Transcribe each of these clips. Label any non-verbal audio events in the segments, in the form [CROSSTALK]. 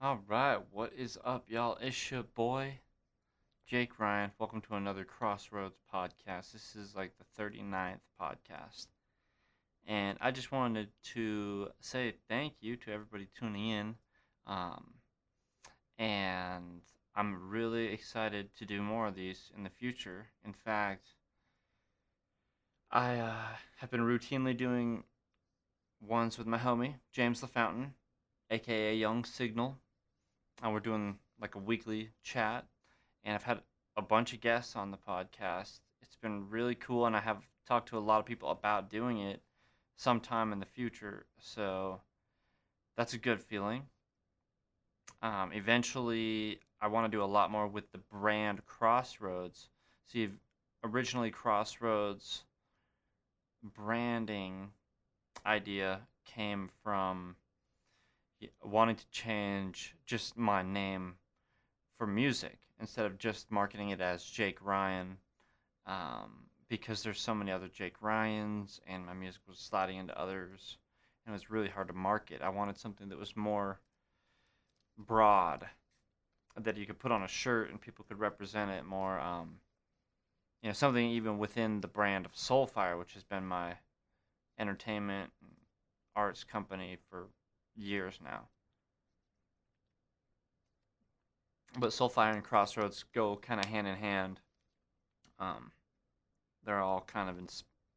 All right, what is up, y'all? It's your boy, Jake Ryan. Welcome to another Crossroads podcast. This is like the 39th podcast. And I just wanted to say thank you to everybody tuning in. Um, and I'm really excited to do more of these in the future. In fact, I uh, have been routinely doing ones with my homie, James LaFountain, aka Young Signal and we're doing like a weekly chat. And I've had a bunch of guests on the podcast. It's been really cool, and I have talked to a lot of people about doing it sometime in the future. So that's a good feeling. Um, eventually, I want to do a lot more with the brand Crossroads. See, originally Crossroads branding idea came from wanting to change just my name for music instead of just marketing it as Jake Ryan um, because there's so many other Jake Ryans and my music was sliding into others and it was really hard to market. I wanted something that was more broad that you could put on a shirt and people could represent it more um, you know something even within the brand of Soulfire which has been my entertainment arts company for years now. But Soulfire and Crossroads go kind of hand in hand. Um, they're all kind of in,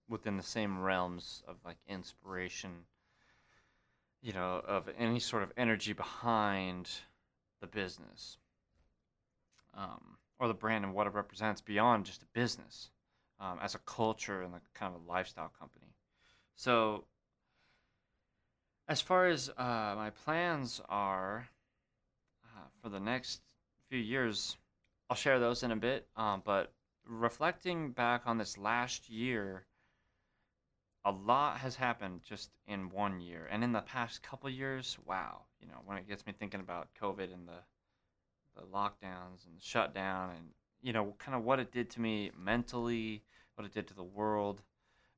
within the same realms of like inspiration, you know, of any sort of energy behind the business um, or the brand and what it represents beyond just a business um, as a culture and a kind of a lifestyle company. So as far as uh, my plans are uh, for the next few years, I'll share those in a bit. Um, but reflecting back on this last year, a lot has happened just in one year. And in the past couple years, wow, you know, when it gets me thinking about COVID and the the lockdowns and the shutdown and you know kind of what it did to me mentally, what it did to the world,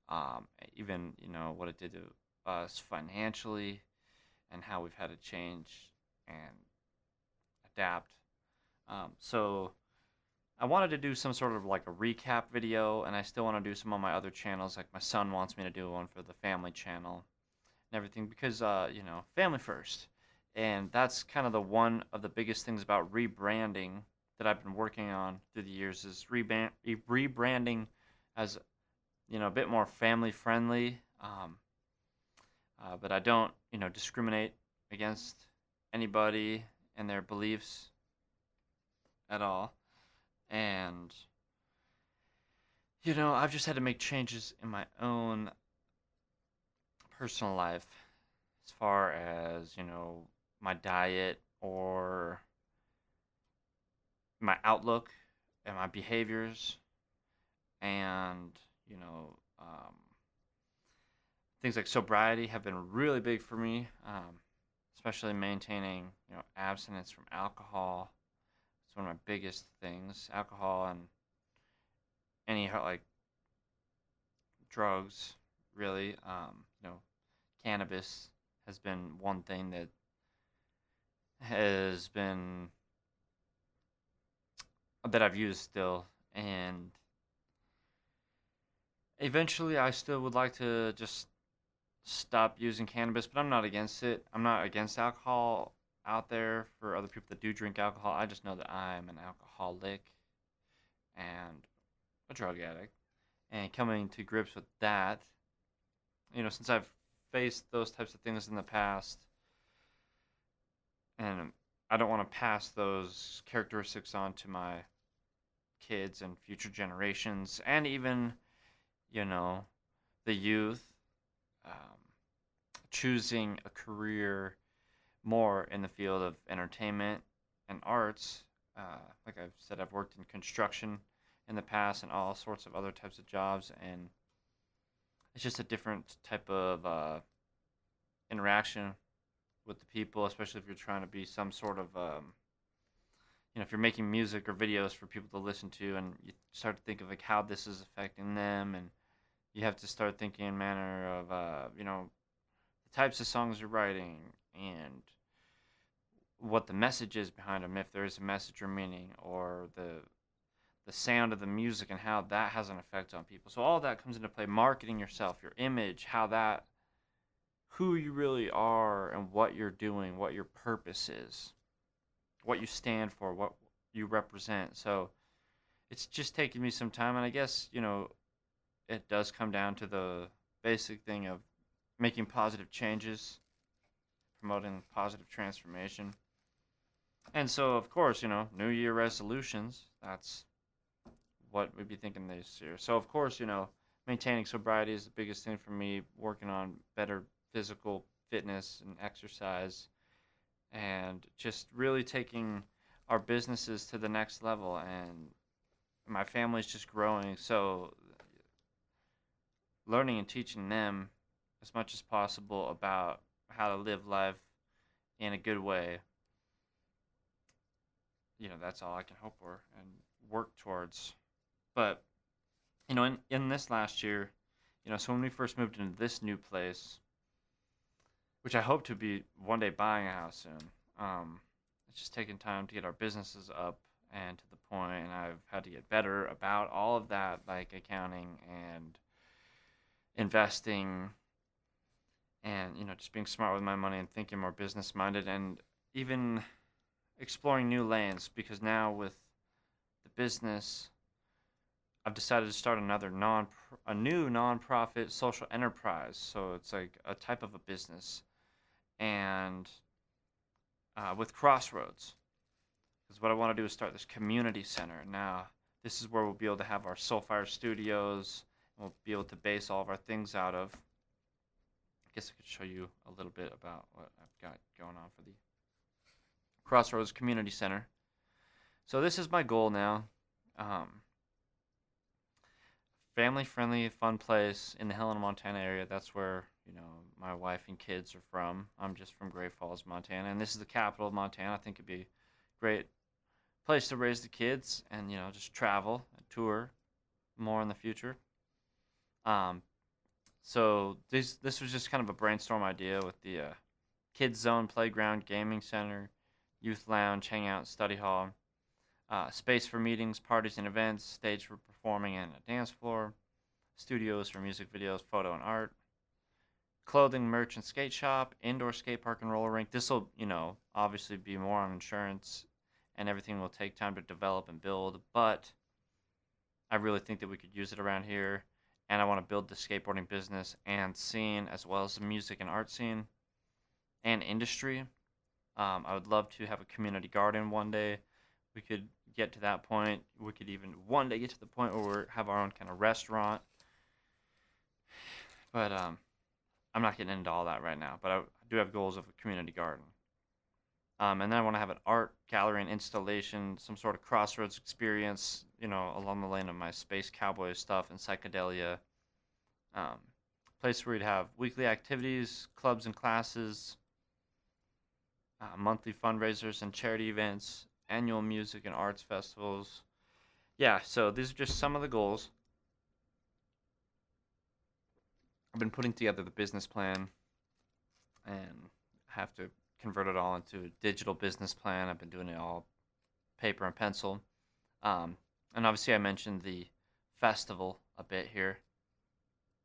um, even you know what it did to us financially and how we've had to change and adapt. Um, so I wanted to do some sort of like a recap video, and I still want to do some on my other channels. Like my son wants me to do one for the family channel and everything because, uh, you know, family first. And that's kind of the one of the biggest things about rebranding that I've been working on through the years is rebranding as, you know, a bit more family friendly. Um, uh, but I don't, you know, discriminate against anybody and their beliefs at all. And, you know, I've just had to make changes in my own personal life as far as, you know, my diet or my outlook and my behaviors and, you know, um, things like sobriety have been really big for me, um, especially maintaining you know abstinence from alcohol. It's one of my biggest things. Alcohol and any like drugs, really. Um, you know, cannabis has been one thing that has been that I've used still, and eventually I still would like to just stop using cannabis, but I'm not against it. I'm not against alcohol out there for other people that do drink alcohol. I just know that I'm an alcoholic and a drug addict. And coming to grips with that, you know, since I've faced those types of things in the past, and I don't want to pass those characteristics on to my kids and future generations, and even, you know, the youth um, choosing a career more in the field of entertainment and arts. Uh, like I've said, I've worked in construction in the past and all sorts of other types of jobs, and it's just a different type of uh, interaction with the people, especially if you're trying to be some sort of, um, you know, if you're making music or videos for people to listen to, and you start to think of like how this is affecting them and you have to start thinking in manner of uh, you know the types of songs you're writing and what the message is behind them, if there is a message or meaning, or the the sound of the music and how that has an effect on people. So all that comes into play. Marketing yourself, your image, how that, who you really are, and what you're doing, what your purpose is, what you stand for, what you represent. So it's just taking me some time, and I guess you know, it does come down to the basic thing of making positive changes, promoting positive transformation. And so, of course, you know, New Year resolutions. That's what we'd be thinking this year. So of course, you know, maintaining sobriety is the biggest thing for me. Working on better physical fitness and exercise, and just really taking our businesses to the next level. And my family's just growing, so learning and teaching them as much as possible about how to live life in a good way. You know, that's all I can hope for and work towards. But you know, in in this last year, you know, so when we first moved into this new place, which I hope to be one day buying a house soon, um, it's just taken time to get our businesses up and to the point, and I've had to get better about all of that, like accounting and investing, and you know, just being smart with my money and thinking more business minded, and even exploring new lanes because now with the business I've decided to start another non a new nonprofit social enterprise. So it's like a type of a business, and uh, with Crossroads, because what I want to do is start this community center. Now this is where we'll be able to have our Soulfire studios. And we'll be able to base all of our things out of. I guess I could show you a little bit about what I've got going on for the Crossroads Community Center. So this is my goal now. Um, family friendly, fun place in the Helena, Montana area. That's where you know my wife and kids are from. I'm just from Great Falls, Montana, and this is the capital of Montana. I think it'd be great place to raise the kids and you know just travel and tour more in the future. Um, so this this was just kind of a brainstorm idea with the uh, kids zone, playground, gaming center, youth lounge, hangout, study hall uh, space for meetings, parties, and events, stage for performing, and a dance floor, studios for music videos, photo, and art, clothing, merch, and skate shop, indoor skate park and roller rink. This will, you know, obviously be more on insurance, and everything will take time to develop and build, but I really think that we could use it around here, and I want to build the skateboarding business and scene as well as the music and art scene and industry. Um, I would love to have a community garden one day. We could get to that point. We could even one day get to the point where we have our own kind of restaurant. But um, I'm not getting into all that right now. But I do have goals of a community garden. Um, and then I want to have an art gallery and installation, some sort of crossroads experience, you know, along the lane of my space cowboy stuff and psychedelia. Um, place where you'd have weekly activities, clubs and classes, uh, monthly fundraisers and charity events, annual music and arts festivals. Yeah, so these are just some of the goals. I've been putting together the business plan and have to convert it all into a digital business plan. I've been doing it all paper and pencil. Um, and obviously, I mentioned the festival a bit here,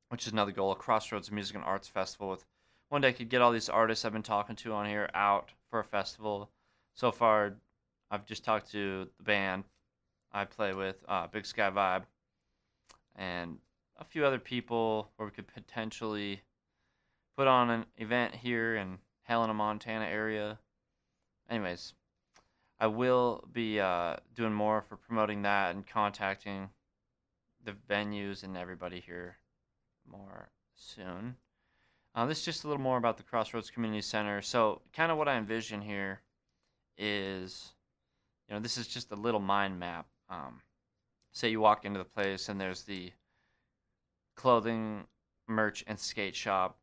which is another goal a Crossroads Music and Arts Festival. With one day, I could get all these artists I've been talking to on here out for a festival. So far, I've just talked to the band I play with, uh, Big Sky Vibe, and a few other people where we could potentially put on an event here in Helena, Montana area. Anyways, I will be uh, doing more for promoting that and contacting the venues and everybody here more soon. Uh, this is just a little more about the Crossroads Community Center. So, kind of what I envision here is you know, this is just a little mind map. Um, say you walk into the place and there's the clothing, merch, and skate shop,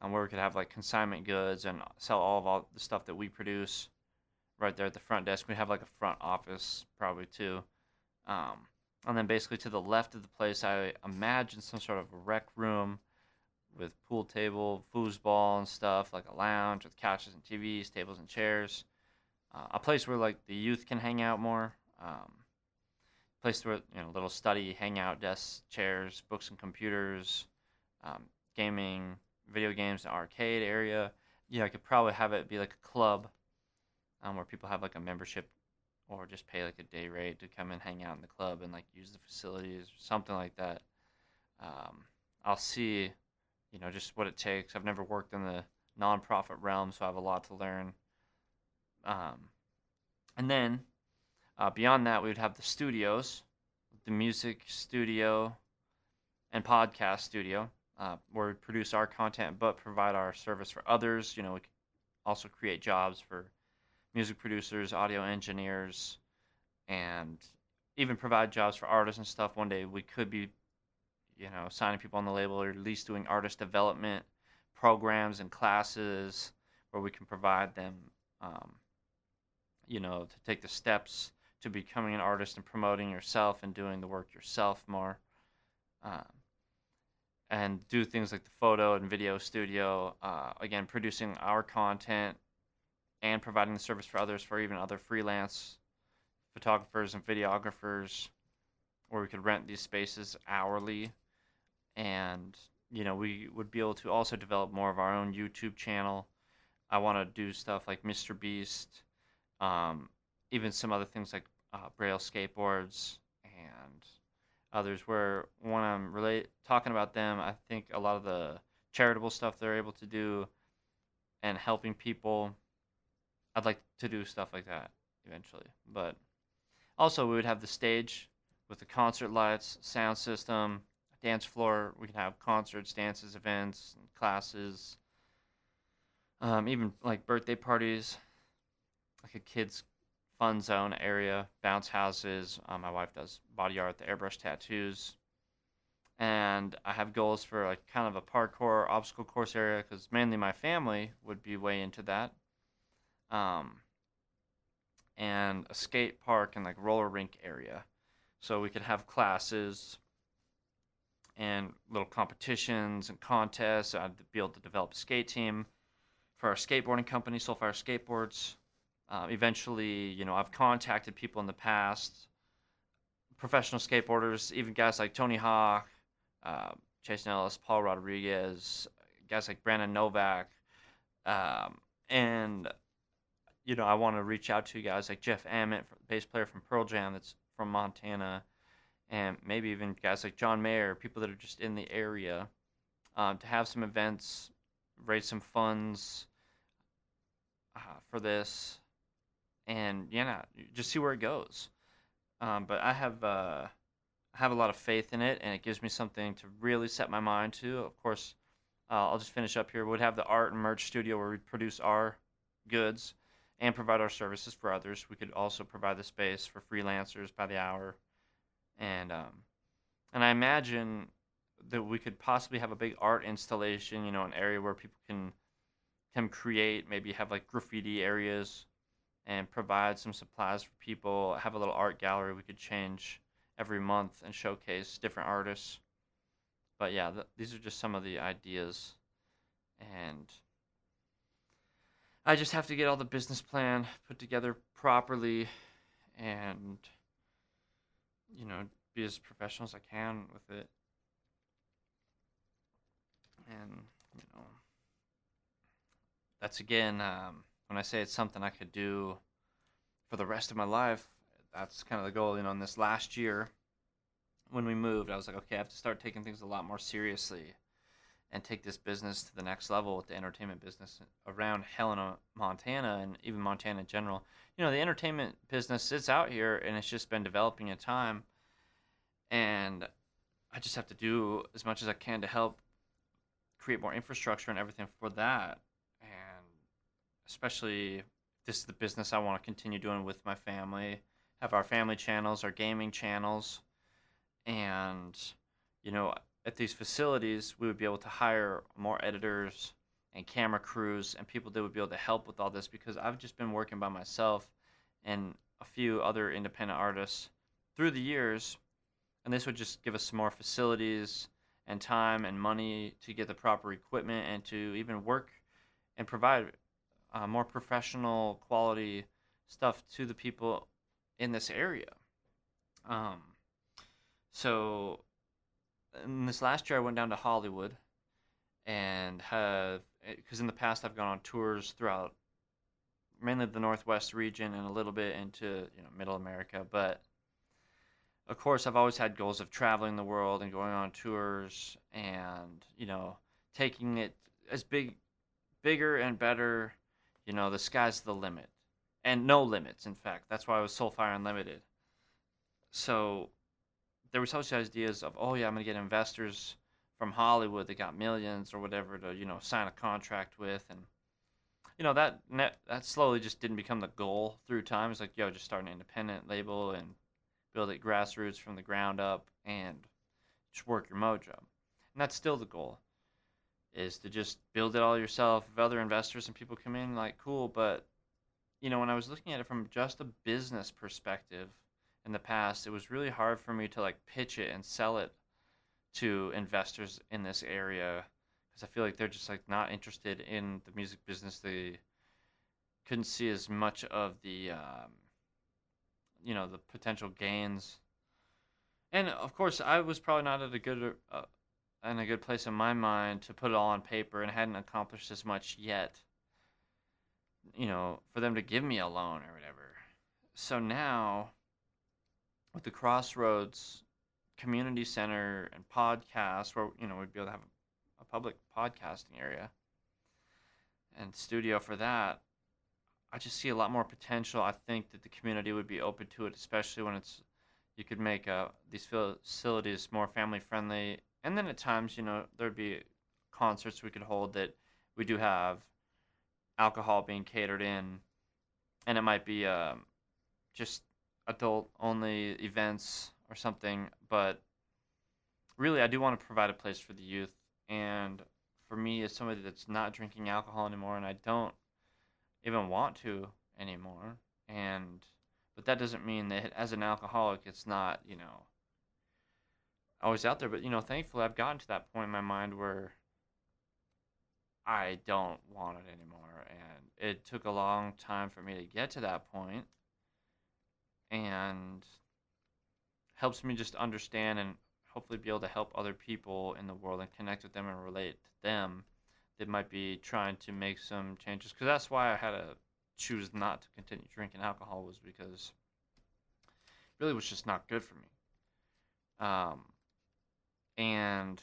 um, where we could have like consignment goods and sell all of all the stuff that we produce right there at the front desk. We have like a front office probably too. Um, and then basically to the left of the place, I imagine some sort of rec room with pool table, foosball and stuff, like a lounge with couches and TVs, tables and chairs uh, a place where like the youth can hang out more. Um, place where you know little study, hangout desks, chairs, books and computers, um, gaming, video games, and arcade area. Yeah, I could probably have it be like a club, um, where people have like a membership, or just pay like a day rate to come and hang out in the club and like use the facilities, or something like that. Um, I'll see, you know, just what it takes. I've never worked in the nonprofit realm, so I have a lot to learn. Um, and then uh, beyond that, we would have the studios, the music studio, and podcast studio, uh, where we produce our content but provide our service for others. You know, we also create jobs for music producers, audio engineers, and even provide jobs for artists and stuff. One day we could be, you know, signing people on the label or at least doing artist development programs and classes where we can provide them, um, you know, to take the steps to becoming an artist and promoting yourself and doing the work yourself more. Um, and do things like the photo and video studio. Uh, again, producing our content and providing the service for others, for even other freelance photographers and videographers, where we could rent these spaces hourly. And, you know, we would be able to also develop more of our own YouTube channel. I want to do stuff like Mr. Beast, um, even some other things like uh, Braille skateboards and others. Where when I'm relate talking about them, I think a lot of the charitable stuff they're able to do and helping people. I'd like to do stuff like that eventually, but also we would have the stage with the concert lights, sound system, dance floor. We can have concerts, dances, events, classes, um, even like birthday parties, like a kids fun zone area, bounce houses. Um, my wife does body art, the airbrush tattoos, and I have goals for like kind of a parkour obstacle course area because mainly my family would be way into that. Um, and a skate park and like roller rink area, so we could have classes and little competitions and contests. I'd be able to develop a skate team for our skateboarding company, Soulfire Skateboards. Uh, eventually, you know, I've contacted people in the past, professional skateboarders, even guys like Tony Hawk, uh, Jason Ellis, Paul Rodriguez, guys like Brandon Novak, um, and you know, I want to reach out to guys like Jeff Ament, bass player from Pearl Jam, that's from Montana, and maybe even guys like John Mayer, people that are just in the area, um, to have some events, raise some funds uh, for this, and yeah, just see where it goes. Um, but I have uh, I have a lot of faith in it, and it gives me something to really set my mind to. Of course, uh, I'll just finish up here. We'd have the art and merch studio where we produce our goods and provide our services for others. We could also provide the space for freelancers by the hour, and um, and I imagine that we could possibly have a big art installation. You know, an area where people can can create, maybe have like graffiti areas and provide some supplies for people. Have a little art gallery we could change every month and showcase different artists. But yeah, th- these are just some of the ideas, and I just have to get all the business plan put together properly, and you know, be as professional as I can with it. And you know, that's again. Um, when I say it's something I could do for the rest of my life, that's kind of the goal. You know, in this last year, when we moved, I was like, okay, I have to start taking things a lot more seriously and take this business to the next level with the entertainment business around Helena, Montana, and even Montana in general. You know, the entertainment business is out here and it's just been developing in time. And I just have to do as much as I can to help create more infrastructure and everything for that especially this is the business I want to continue doing with my family. Have our family channels, our gaming channels, and you know, at these facilities, we would be able to hire more editors and camera crews and people that would be able to help with all this because I've just been working by myself and a few other independent artists through the years, and this would just give us some more facilities and time and money to get the proper equipment and to even work and provide uh, more professional quality stuff to the people in this area. Um, so in this last year, I went down to Hollywood and have because in the past I've gone on tours throughout mainly the Northwest region and a little bit into you know Middle America, but of course I've always had goals of traveling the world and going on tours and you know taking it as big bigger and better you know the sky's the limit. And no limits in fact. That's why i was soulfire unlimited. So there was always ideas of oh yeah i'm gonna get investors from hollywood that got millions or whatever to you know sign a contract with. And you know that that slowly just didn't become the goal through time. It's like yo just start an independent label and build it grassroots from the ground up and just work your mojo. And that's still the goal is to just build it all yourself. If other investors and people come in, like cool, but you know, when I was looking at it from just a business perspective in the past, it was really hard for me to like pitch it and sell it to investors in this area because I feel like they're just like not interested in the music business. They couldn't see as much of the um, you know the potential gains and of course i was probably not at a good uh, in a good place in my mind to put it all on paper and hadn't accomplished as much yet you know for them to give me a loan or whatever. So now with the crossroads community center and podcast where you know we'd be able to have a public podcasting area and studio for that i just see a lot more potential. I think that the community would be open to it especially when it's you could make uh, these facilities more family friendly and then at times, you know, there'd be concerts we could hold that we do have alcohol being catered in, and it might be um, just adult only events or something. But really, I do want to provide a place for the youth. And for me, as somebody that's not drinking alcohol anymore, and I don't even want to anymore, and but that doesn't mean that as an alcoholic, it's not you know always out there. But you know, thankfully, I've gotten to that point in my mind where I don't want it anymore, and it took a long time for me to get to that point, and helps me just understand and hopefully be able to help other people in the world and connect with them and relate to them that might be trying to make some changes because that's why i had to choose not to continue drinking alcohol was because really was just not good for me um, and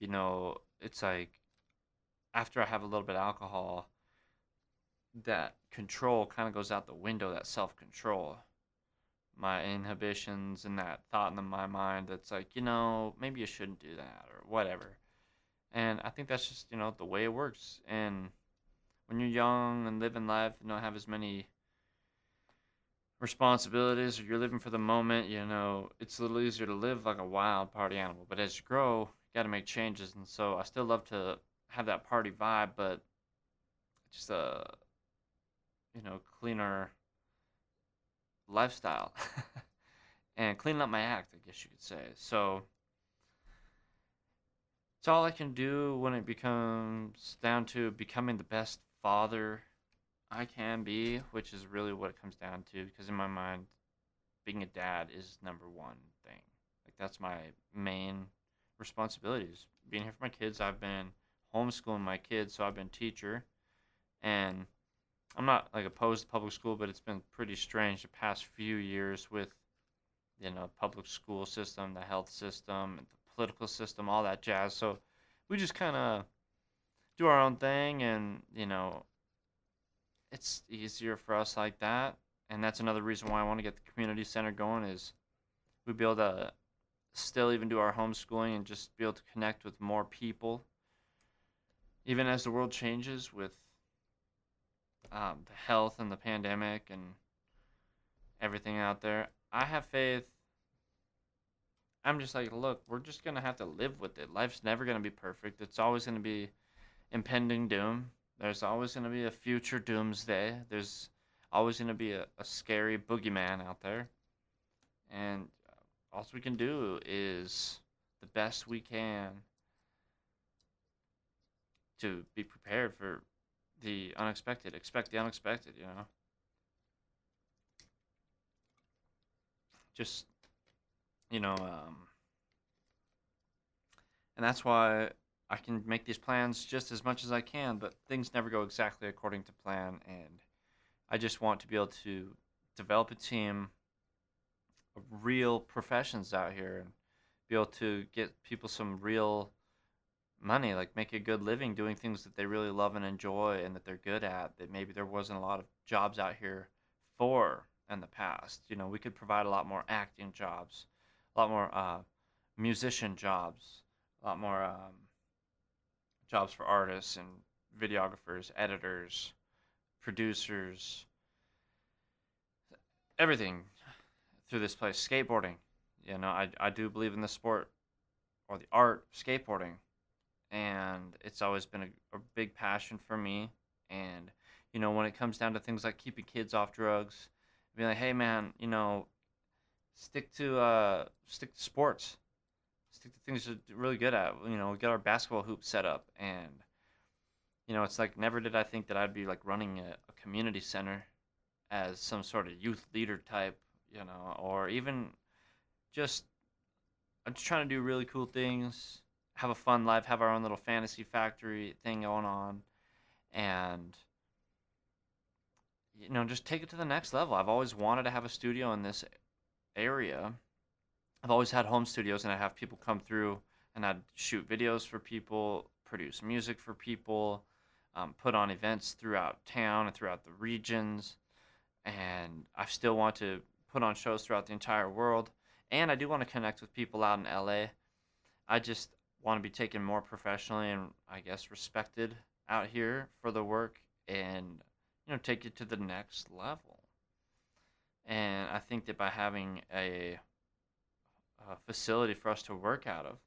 you know it's like after i have a little bit of alcohol that control kind of goes out the window that self-control. My inhibitions and that thought in my mind that's like you know maybe you shouldn't do that or whatever. And i think that's just you know the way it works. And when you're young and living life and don't have as many responsibilities or you're living for the moment, you know, it's a little easier to live like a wild party animal. But as you grow, you got to make changes. And so I still love to have that party vibe, but just a, you know, cleaner lifestyle [LAUGHS] and cleaning up my act, I guess you could say. So it's all I can do when it becomes down to becoming the best father I can be, which is really what it comes down to. Because in my mind, being a dad is number one thing. Like that's my main responsibilities. Being here for my kids. I've been homeschooling my kids, so I've been teacher, and I'm not like opposed to public school, but it's been pretty strange the past few years with you know public school system, the health system, the political system, all that jazz. So we just kind of do our own thing, and you know it's easier for us like that. And that's another reason why I want to get the community center going is we'd be able to still even do our homeschooling and just be able to connect with more people. Even as the world changes with um, the health and the pandemic and everything out there, I have faith. I'm just like, look, we're just going to have to live with it. Life's never going to be perfect. It's always going to be impending doom. There's always going to be a future doomsday. There's always going to be a, a scary boogeyman out there. And all we can do is the best we can to be prepared for the unexpected. Expect the unexpected, you know? just you know, um, and that's why I can make these plans just as much as I can, but things never go exactly according to plan, and I just want to be able to develop a team of real professions out here and be able to get people some real money, like make a good living doing things that they really love and enjoy and that they're good at that maybe there wasn't a lot of jobs out here for in the past. You know, we could provide a lot more acting jobs, a lot more uh, musician jobs, a lot more um, jobs for artists and videographers, editors, producers, everything through this place. Skateboarding, you know, I, I do believe in the sport or the art of skateboarding, and it's always been a, a big passion for me. And you know, when it comes down to things like keeping kids off drugs, being like, hey man, you know, stick to uh, stick to sports, things you're really good at. You know, we get our basketball hoop set up, and you know, it's like never did I think that I'd be like running a, a community center as some sort of youth leader type, you know, or even just I'm just trying to do really cool things, have a fun life, have our own little fantasy factory thing going on, and you know, just take it to the next level. I've always wanted to have a studio in this area. I've always had home studios, and I have people come through, and I'd shoot videos for people, produce music for people, um, put on events throughout town and throughout the regions, and I still want to put on shows throughout the entire world. And I do want to connect with people out in LA. I just want to be taken more professionally and I guess respected out here for the work and you know take it to the next level. And I think that by having a, a facility for us to work out of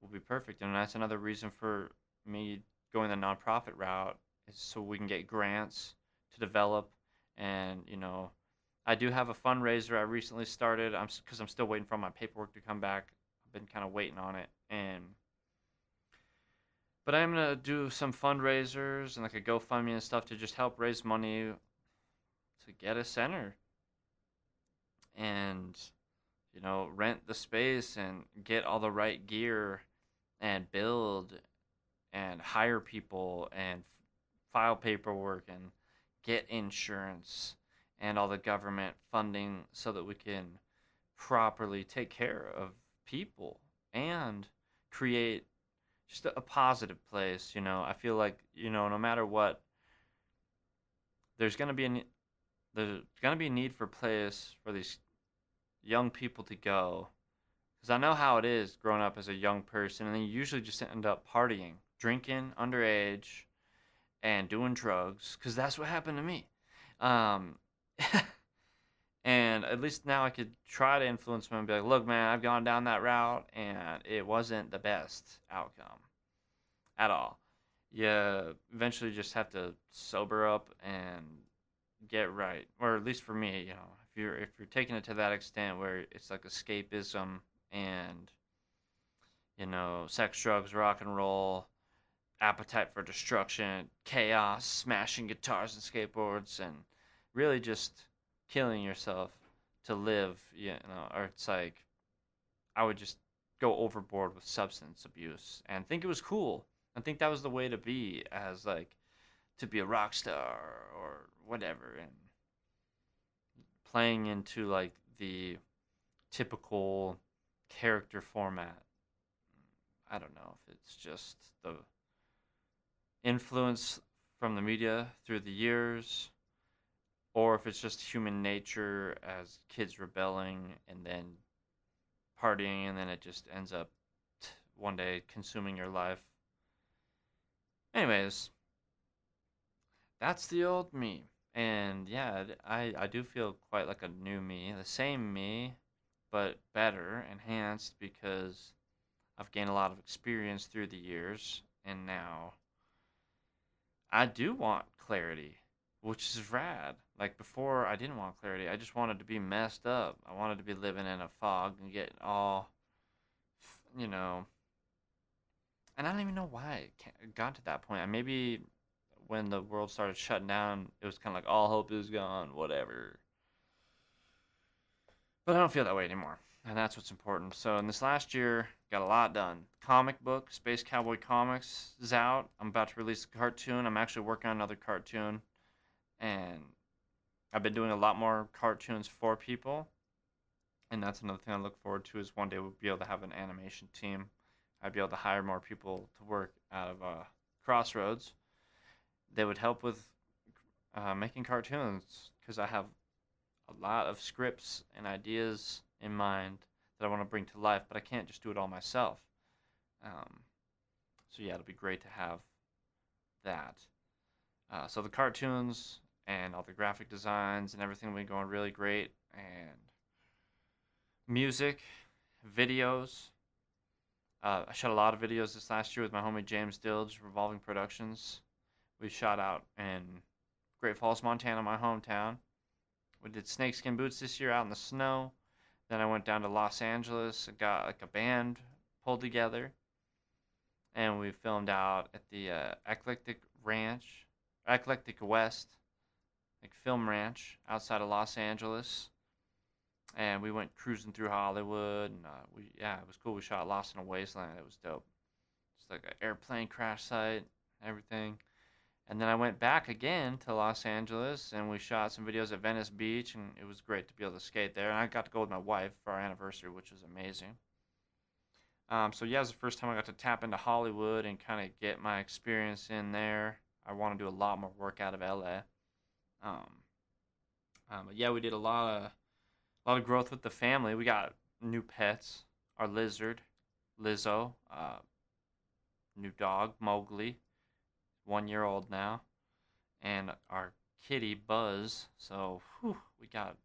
will be perfect. And that's another reason for me going the nonprofit route is so we can get grants to develop and you know I do have a fundraiser I recently started. I'm because I'm still waiting for my paperwork to come back. I've been kind of waiting on it, and but I'm gonna do some fundraisers and like a GoFundMe and stuff to just help raise money to get a center, and you know rent the space and get all the right gear and build and hire people and file paperwork and get insurance and all the government funding so that we can properly take care of people and create just a, positive place you know? I feel like you know no matter what there's going to be a there's going to be a need for place for these young people to go because i know how it is growing up as a young person and then you usually just end up partying drinking underage and doing drugs because that's what happened to me um, [LAUGHS] and at least now I could try to influence them and be like, look, man, I've gone down that route and it wasn't the best outcome at all. You eventually just have to sober up and get right, or at least for me, you know, you're if you're taking it to that extent where it's like escapism and you know, sex, drugs, rock and roll, appetite for destruction, chaos, smashing guitars and skateboards, and really just killing yourself to live, you know, or it's like I would just go overboard with substance abuse and think it was cool. I think that was the way to be as like to be a rock star or whatever and playing into like the typical character format. I don't know if it's just the influence from the media through the years or if it's just human nature as kids rebelling and then partying and then it just ends up one day consuming your life. Anyways, that's the old me. And yeah, I, I do feel quite like a new me, the same me, but better, enhanced because I've gained a lot of experience through the years and now I do want clarity, which is rad. Like before, I didn't want clarity. I just wanted to be messed up. I wanted to be living in a fog and get all, you know. And I don't even know why it got to that point. Maybe when the world started shutting down, it was kind of like all hope is gone, whatever. But I don't feel that way anymore, and that's what's important. So in this last year, got a lot done. Comic book, Space Cowboy Comics is out. I'm about to release a cartoon. I'm actually working on another cartoon, and I've been doing a lot more cartoons for people. And that's another thing I look forward to is one day we'll be able to have an animation team. I'd be able to hire more people to work out of uh, Crossroads. They would help with uh, making cartoons because I have a lot of scripts and ideas in mind that I want to bring to life, but I can't just do it all myself. Um, so yeah, it'll be great to have that. Uh, so the cartoons and all the graphic designs and everything will be going really great, and music, videos. Uh, I shot a lot of videos this last year with my homie James Dilge, Revolving Productions. We shot out in Great Falls, Montana, my hometown. We did snakeskin boots this year out in the snow. Then I went down to Los Angeles and got like a band pulled together. And we filmed out at the uh, Eclectic Ranch, Eclectic West, like film ranch outside of Los Angeles. And we went cruising through Hollywood, and uh, we yeah, it was cool. We shot Lost in a Wasteland. It was dope. It's like an airplane crash site, everything. And then I went back again to Los Angeles and we shot some videos at Venice Beach and it was great to be able to skate there. And I got to go with my wife for our anniversary, which was amazing. Um, so yeah, it was the first time I got to tap into Hollywood and kind of get my experience in there. I want to do a lot more work out of LA. Um, um, but yeah, we did a lot of a lot of growth with the family. We got new pets, our lizard, Lizzo, uh, new dog, Mowgli one year old now, and our kitty Buzz. So whew, we got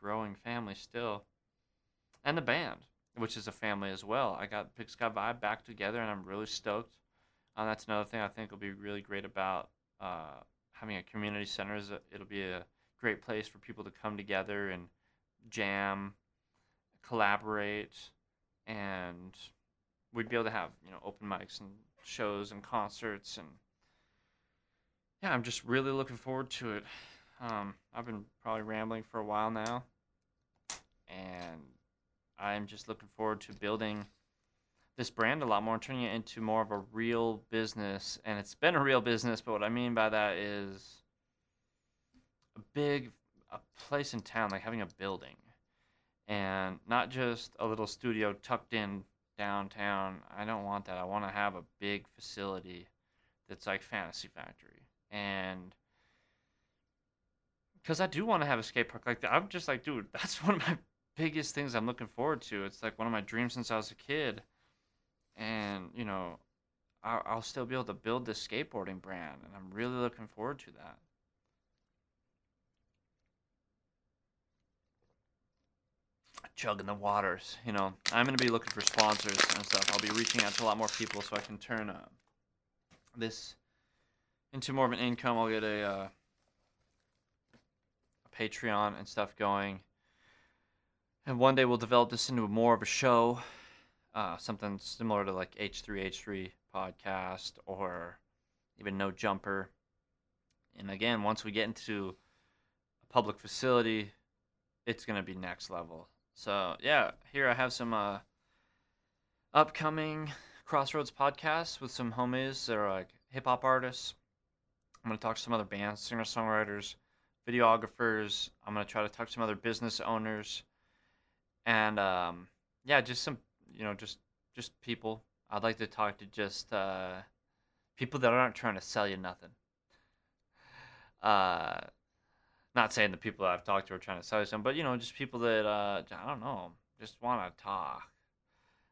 growing family still, and the band, which is a family as well. I got Big Sky Vibe back together, and I'm really stoked. Uh, that's another thing I think will be really great about uh, having a community center. Is it'll be a great place for people to come together and jam, collaborate, and we'd be able to have you know open mics and shows and concerts and yeah, I'm just really looking forward to it. Um, I've been probably rambling for a while now, and I'm just looking forward to building this brand a lot more, turning it into more of a real business. And it's been a real business, but what I mean by that is a big a place in town, like having a building, and not just a little studio tucked in downtown. I don't want that. I want to have a big facility that's like Fantasy Factory and because I do want to have a skate park like that. I'm just like, dude, [LAUGHS] that's one of my biggest things I'm looking forward to. It's like one of my dreams since I was a kid, and you know, I'll, I'll still be able to build this skateboarding brand, and I'm really looking forward to that. Chugging the waters, you know. I'm gonna be looking for sponsors and stuff. I'll be reaching out to a lot more people so I can turn uh, this into more of an income. I'll get a, uh, a Patreon and stuff going. And one day we'll develop this into more of a show, uh, something similar to like H3H3 podcast or even No Jumper. And again, once we get into a public facility, it's going to be next level. So, yeah, here I have some uh, upcoming Crossroads podcasts with some homies that are like hip hop artists, I'm going to talk to some other bands, singer songwriters, videographers. I'm going to try to talk to some other business owners, and um, yeah, just some you know just just people. I'd like to talk to just uh, people that aren't trying to sell you nothing. [LAUGHS] Uh, not saying the people that I've talked to are trying to sell you something, but you know, just people that uh, I don't know, just want to talk.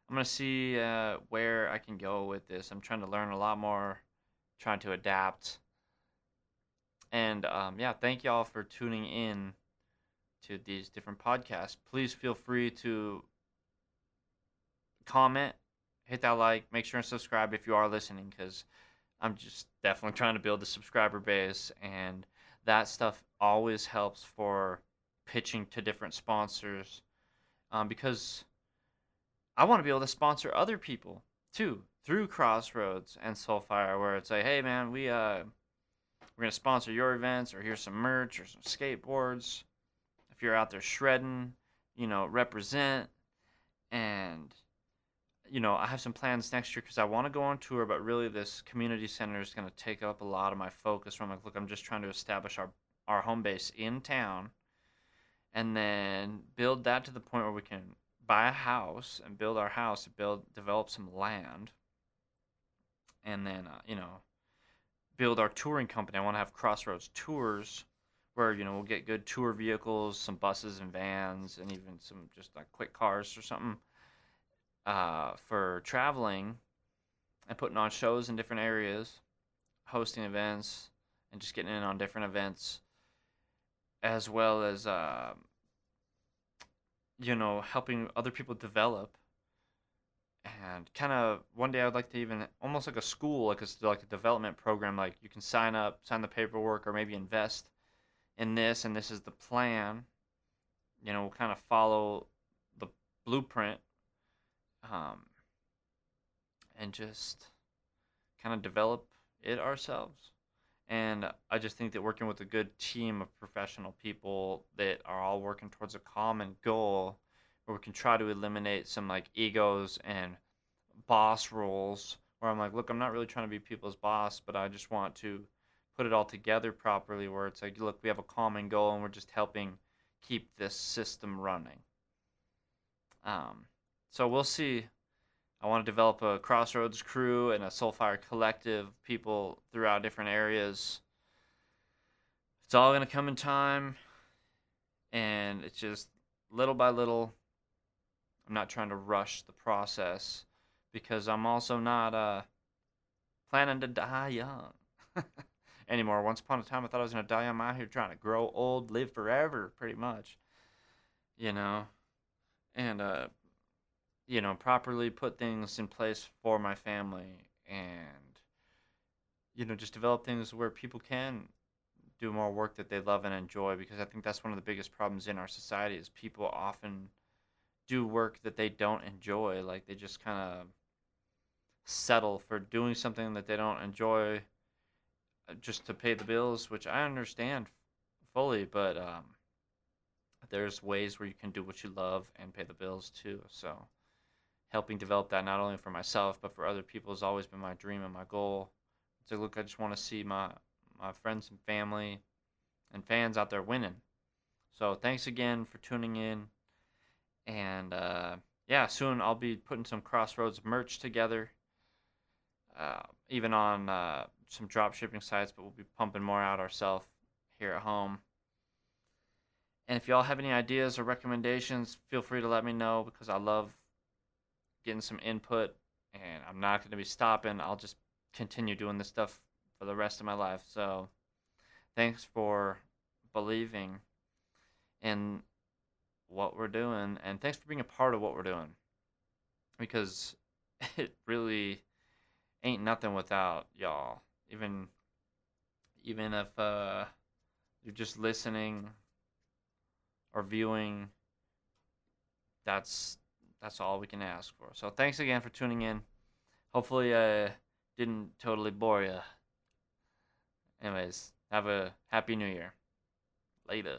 I'm gonna see uh, where I can go with this. I'm trying to learn a lot more, trying to adapt. And um, yeah, thank y'all for tuning in to these different podcasts. Please feel free to comment, hit that like, make sure and subscribe if you are listening, because I'm just definitely trying to build a subscriber base, and that stuff always helps for pitching to different sponsors, um, because I want to be able to sponsor other people too through Crossroads and Soulfire, where it's like, hey man, we uh we're going to sponsor your events, or here's some merch or some skateboards. If you're out there shredding you know, represent and you know, I have some plans next year because I want to go on tour, but really this community center is going to take up a lot of my focus. From like, look, I'm just trying to establish our our home base in town, and then build that to the point where we can buy a house and build our house, build develop some land, and then uh, you know, build our touring company. I want to have Crossroads Tours, where you know we'll get good tour vehicles, some buses and vans, and even some just like quick cars or something uh, for traveling and putting on shows in different areas, hosting events, and just getting in on different events, as well as uh, you know helping other people develop. And kind of one day I'd like to even almost like a school, like a like a development program. Like you can sign up, sign the paperwork, or maybe invest in this, and this is the plan. You know, we'll kind of follow the blueprint um, and just kind of develop it ourselves. And I just think that working with a good team of professional people that are all working towards a common goal, where we can try to eliminate some like egos and boss roles, where I'm like, look, I'm not really trying to be people's boss, but I just want to put it all together properly, where it's like, look, we have a common goal and we're just helping keep this system running. Um, so we'll see. I want to develop a Crossroads crew and a Soulfire collective, people throughout different areas. It's all going to come in time, and it's just little by little. I'm not trying to rush the process because I'm also not uh, planning to die young [LAUGHS] anymore. Once upon a time, I thought I was going to die. I'm out here trying to grow old, live forever, pretty much. You know? And uh, you know, properly put things in place for my family and, you know, just develop things where people can do more work that they love and enjoy because I think that's one of the biggest problems in our society is people often do work that they don't enjoy. Like they just kind of settle for doing something that they don't enjoy uh, just to pay the bills, which I understand fully, but um, there's ways where you can do what you love and pay the bills too. So helping develop that not only for myself but for other people has always been my dream and my goal. So look, I just want to see my my friends and family and fans out there winning. So thanks again for tuning in, and uh, yeah, soon I'll be putting some Crossroads merch together, uh, even on uh, some drop shipping sites, but we'll be pumping more out ourselves here at home. And if y'all have any ideas or recommendations, feel free to let me know because I love getting some input, and I'm not going to be stopping. I'll just continue doing this stuff for the rest of my life. So, thanks for believing in what we're doing, and thanks for being a part of what we're doing because [LAUGHS] it really ain't nothing without y'all. Even even if uh, you're just listening or viewing, that's that's all we can ask for. So thanks again for tuning in. Hopefully I didn't totally bore you. Anyways, have a happy new year. Later.